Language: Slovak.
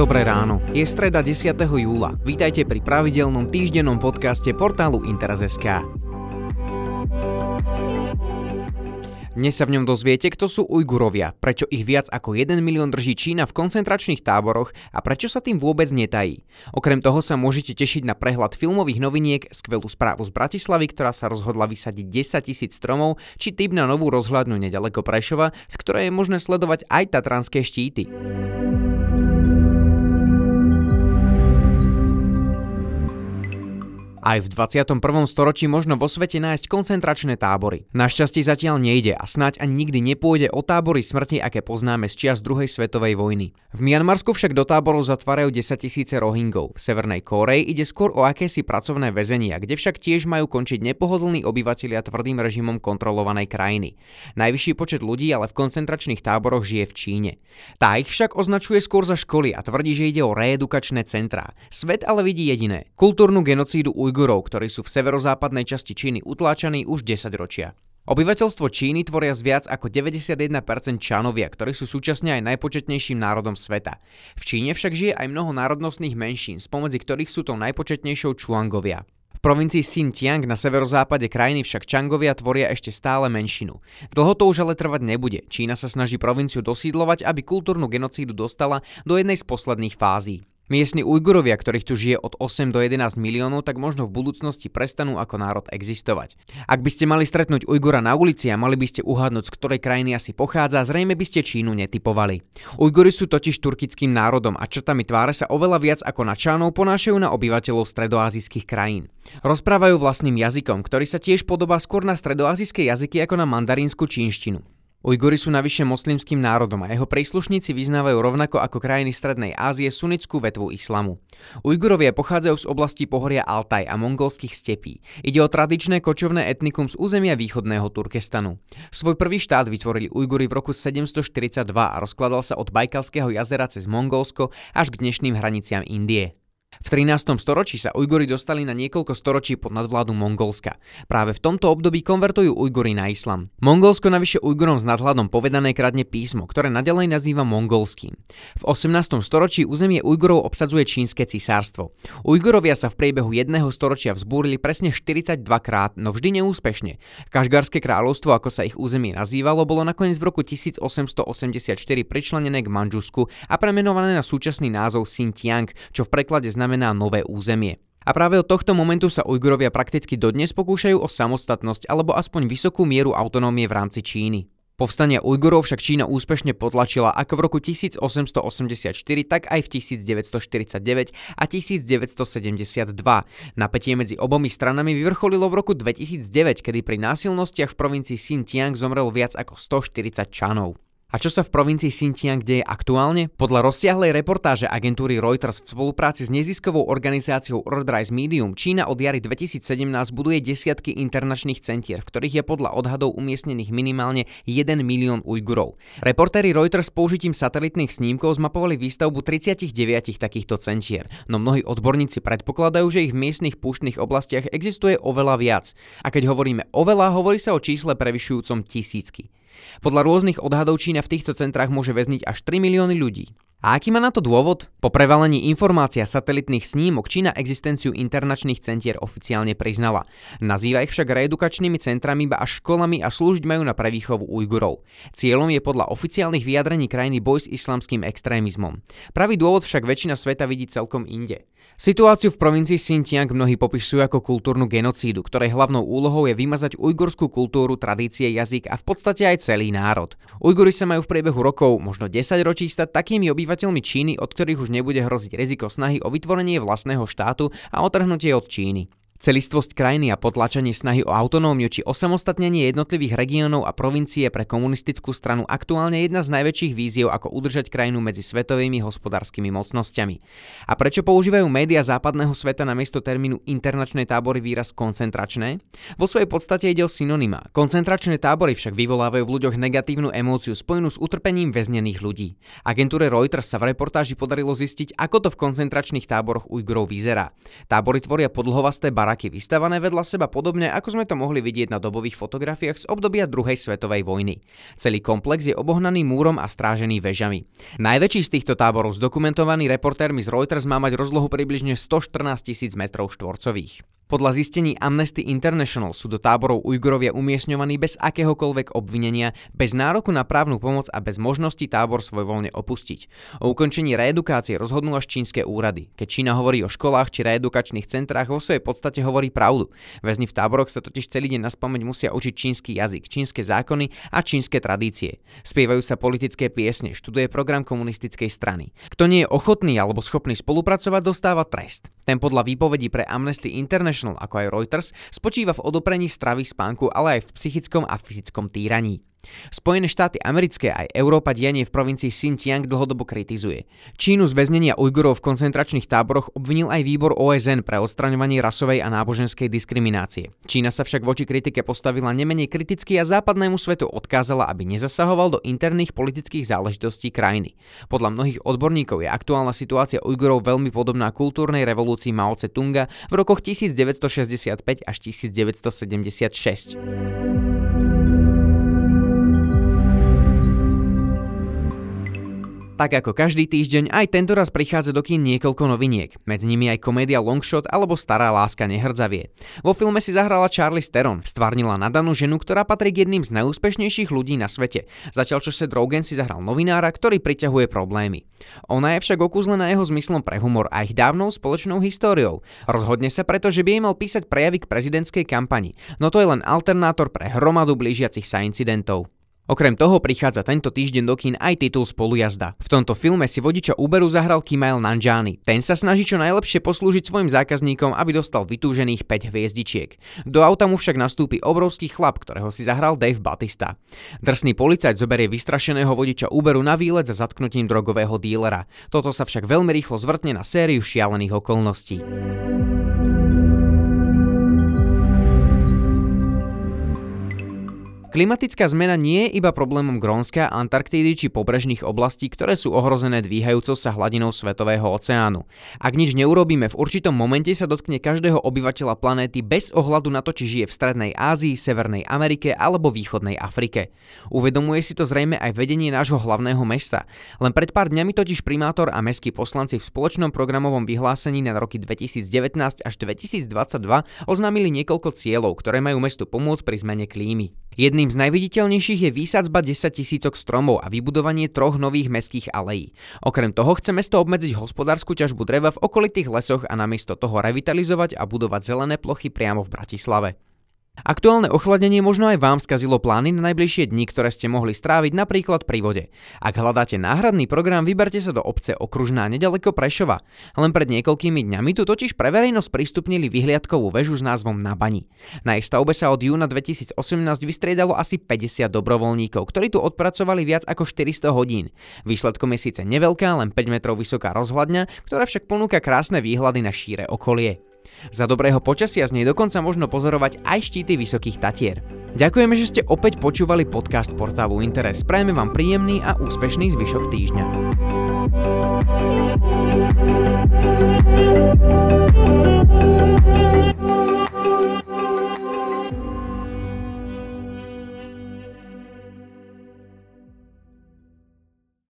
Dobré ráno. Je streda 10. júla. Vítajte pri pravidelnom týždennom podcaste portálu Interes.sk. Dnes sa v ňom dozviete, kto sú Ujgurovia, prečo ich viac ako 1 milión drží Čína v koncentračných táboroch a prečo sa tým vôbec netají. Okrem toho sa môžete tešiť na prehľad filmových noviniek, skvelú správu z Bratislavy, ktorá sa rozhodla vysadiť 10 tisíc stromov, či typ na novú rozhľadnú nedaleko Prešova, z ktorej je možné sledovať aj tatranské štíty. Aj v 21. storočí možno vo svete nájsť koncentračné tábory. Našťastie zatiaľ nejde a snáď ani nikdy nepôjde o tábory smrti, aké poznáme z čias druhej svetovej vojny. V Mianmarsku však do táborov zatvárajú 10 tisíce rohingov. V Severnej Kóreji ide skôr o akési pracovné väzenia, kde však tiež majú končiť nepohodlní obyvatelia tvrdým režimom kontrolovanej krajiny. Najvyšší počet ľudí ale v koncentračných táboroch žije v Číne. Tá ich však označuje skôr za školy a tvrdí, že ide o reedukačné centrá. Svet ale vidí jediné. Kultúrnu genocídu Ujgurov, ktorí sú v severozápadnej časti Číny utláčaní už 10 ročia. Obyvateľstvo Číny tvoria z viac ako 91% Čanovia, ktorí sú súčasne aj najpočetnejším národom sveta. V Číne však žije aj mnoho národnostných menšín, spomedzi ktorých sú to najpočetnejšou Čuangovia. V provincii Xinjiang na severozápade krajiny však Čangovia tvoria ešte stále menšinu. Dlho to už ale trvať nebude. Čína sa snaží provinciu dosídlovať, aby kultúrnu genocídu dostala do jednej z posledných fází. Miestni Ujgurovia, ktorých tu žije od 8 do 11 miliónov, tak možno v budúcnosti prestanú ako národ existovať. Ak by ste mali stretnúť Ujgura na ulici a mali by ste uhádnuť, z ktorej krajiny asi pochádza, zrejme by ste Čínu netypovali. Ujguri sú totiž turkickým národom a črtami tváre sa oveľa viac ako na Čánov ponášajú na obyvateľov stredoazijských krajín. Rozprávajú vlastným jazykom, ktorý sa tiež podobá skôr na stredoazijské jazyky ako na mandarínsku čínštinu. Ujguri sú navyše moslimským národom a jeho príslušníci vyznávajú rovnako ako krajiny Strednej Ázie sunnickú vetvu islamu. Ujgurovia pochádzajú z oblasti pohoria Altaj a mongolských stepí. Ide o tradičné kočovné etnikum z územia východného Turkestanu. Svoj prvý štát vytvorili Ujguri v roku 742 a rozkladal sa od Bajkalského jazera cez Mongolsko až k dnešným hraniciam Indie. V 13. storočí sa Ujguri dostali na niekoľko storočí pod nadvládu Mongolska. Práve v tomto období konvertujú Ujguri na islam. Mongolsko navyše Ujgurom s nadhľadom povedané kradne písmo, ktoré nadalej nazýva mongolským. V 18. storočí územie Ujgurov obsadzuje čínske cisárstvo. Ujgurovia sa v priebehu jedného storočia vzbúrili presne 42 krát, no vždy neúspešne. Kažgarské kráľovstvo, ako sa ich územie nazývalo, bolo nakoniec v roku 1884 pričlenené k Manžusku a premenované na súčasný názov Xinjiang, čo v preklade znamená nové územie. A práve od tohto momentu sa Ujgurovia prakticky dodnes pokúšajú o samostatnosť alebo aspoň vysokú mieru autonómie v rámci Číny. Povstania Ujgurov však Čína úspešne potlačila ako v roku 1884, tak aj v 1949 a 1972. Napätie medzi obomi stranami vyvrcholilo v roku 2009, kedy pri násilnostiach v provincii Xinjiang zomrel viac ako 140 čanov. A čo sa v provincii Xinjiang deje aktuálne? Podľa rozsiahlej reportáže agentúry Reuters v spolupráci s neziskovou organizáciou Earthrise Medium Čína od jary 2017 buduje desiatky internačných centier, v ktorých je podľa odhadov umiestnených minimálne 1 milión Ujgurov. Reportéri Reuters s použitím satelitných snímkov zmapovali výstavbu 39 takýchto centier, no mnohí odborníci predpokladajú, že ich v miestnych púštnych oblastiach existuje oveľa viac. A keď hovoríme oveľa, hovorí sa o čísle prevyšujúcom tisícky. Podľa rôznych odhadov Čína v týchto centrách môže väzniť až 3 milióny ľudí. A aký má na to dôvod? Po prevalení informácia satelitných snímok Čína existenciu internačných centier oficiálne priznala. Nazýva ich však reedukačnými centrami iba až školami a slúžiť majú na prevýchovu Ujgurov. Cieľom je podľa oficiálnych vyjadrení krajiny boj s islamským extrémizmom. Pravý dôvod však väčšina sveta vidí celkom inde. Situáciu v provincii Xinjiang mnohí popisujú ako kultúrnu genocídu, ktorej hlavnou úlohou je vymazať ujgurskú kultúru, tradície, jazyk a v podstate aj celý národ. Ujguri sa majú v priebehu rokov, možno 10 ročí, stať takými obyvateľmi Číny, od ktorých už nebude hroziť riziko snahy o vytvorenie vlastného štátu a otrhnutie od Číny. Celistvosť krajiny a potlačenie snahy o autonómiu či osamostatnenie jednotlivých regiónov a provincie pre komunistickú stranu aktuálne jedna z najväčších víziev, ako udržať krajinu medzi svetovými hospodárskymi mocnosťami. A prečo používajú médiá západného sveta na miesto termínu internačné tábory výraz koncentračné? Vo svojej podstate ide o synonyma. Koncentračné tábory však vyvolávajú v ľuďoch negatívnu emóciu spojenú s utrpením väznených ľudí. Agentúre Reuters sa v reportáži podarilo zistiť, ako to v koncentračných táboroch Ujgurov vyzerá. Tábory tvoria podlhovasté bar baraky vystavané vedľa seba podobne, ako sme to mohli vidieť na dobových fotografiách z obdobia druhej svetovej vojny. Celý komplex je obohnaný múrom a strážený vežami. Najväčší z týchto táborov zdokumentovaný reportérmi z Reuters má mať rozlohu približne 114 tisíc metrov štvorcových. Podľa zistení Amnesty International sú do táborov Ujgurovia umiestňovaní bez akéhokoľvek obvinenia, bez nároku na právnu pomoc a bez možnosti tábor svojvoľne opustiť. O ukončení reedukácie rozhodnú až čínske úrady. Keď Čína hovorí o školách či reedukačných centrách, vo svojej podstate hovorí pravdu. Väzni v táboroch sa totiž celý deň na spameň musia učiť čínsky jazyk, čínske zákony a čínske tradície. Spievajú sa politické piesne, študuje program komunistickej strany. Kto nie je ochotný alebo schopný spolupracovať, dostáva trest. Ten podľa výpovedí pre Amnesty International International ako aj Reuters spočíva v odoprení stravy, spánku, ale aj v psychickom a fyzickom týraní. Spojené štáty americké aj Európa dianie v provincii Xinjiang dlhodobo kritizuje. Čínu z väznenia Ujgurov v koncentračných táboroch obvinil aj výbor OSN pre odstraňovanie rasovej a náboženskej diskriminácie. Čína sa však voči kritike postavila nemenej kriticky a západnému svetu odkázala, aby nezasahoval do interných politických záležitostí krajiny. Podľa mnohých odborníkov je aktuálna situácia Ujgurov veľmi podobná kultúrnej revolúcii Mao Tse-tunga v rokoch 1965 až 1976. Tak ako každý týždeň, aj tento raz prichádza do kín niekoľko noviniek. Medzi nimi aj komédia Longshot alebo Stará láska nehrdzavie. Vo filme si zahrala Charlie Steron, stvárnila nadanú ženu, ktorá patrí k jedným z najúspešnejších ľudí na svete. Zatiaľ čo Seth Rogen si zahral novinára, ktorý priťahuje problémy. Ona je však okúzlená jeho zmyslom pre humor a ich dávnou spoločnou históriou. Rozhodne sa preto, že by jej mal písať prejavy k prezidentskej kampani, no to je len alternátor pre hromadu blížiacich sa incidentov. Okrem toho prichádza tento týždeň do kín aj titul spolujazda. V tomto filme si vodiča Uberu zahral Kimail Nanjani. Ten sa snaží čo najlepšie poslúžiť svojim zákazníkom, aby dostal vytúžených 5 hviezdičiek. Do auta mu však nastúpi obrovský chlap, ktorého si zahral Dave Batista. Drsný policajt zoberie vystrašeného vodiča Uberu na výlet za zatknutím drogového dílera. Toto sa však veľmi rýchlo zvrtne na sériu šialených okolností. Klimatická zmena nie je iba problémom Grónska, Antarktídy či pobrežných oblastí, ktoré sú ohrozené dvíhajúcou sa hladinou Svetového oceánu. Ak nič neurobíme, v určitom momente sa dotkne každého obyvateľa planéty bez ohľadu na to, či žije v Strednej Ázii, Severnej Amerike alebo Východnej Afrike. Uvedomuje si to zrejme aj vedenie nášho hlavného mesta. Len pred pár dňami totiž primátor a mestskí poslanci v spoločnom programovom vyhlásení na roky 2019 až 2022 oznámili niekoľko cieľov, ktoré majú mestu pomôcť pri zmene klímy. Jedným z najviditeľnejších je výsadzba 10 tisícok stromov a vybudovanie troch nových mestských alejí. Okrem toho chce mesto obmedziť hospodárskú ťažbu dreva v okolitých lesoch a namiesto toho revitalizovať a budovať zelené plochy priamo v Bratislave. Aktuálne ochladenie možno aj vám skazilo plány na najbližšie dni, ktoré ste mohli stráviť napríklad pri vode. Ak hľadáte náhradný program, vyberte sa do obce Okružná nedaleko Prešova. Len pred niekoľkými dňami tu totiž pre verejnosť prístupnili vyhliadkovú väžu s názvom Na bani. Na ich stavbe sa od júna 2018 vystriedalo asi 50 dobrovoľníkov, ktorí tu odpracovali viac ako 400 hodín. Výsledkom je síce neveľká, len 5 metrov vysoká rozhľadňa, ktorá však ponúka krásne výhľady na šíre okolie. Za dobrého počasia z nej dokonca možno pozorovať aj štíty vysokých tatier. Ďakujeme, že ste opäť počúvali podcast portálu Interes. Prajeme vám príjemný a úspešný zvyšok týždňa.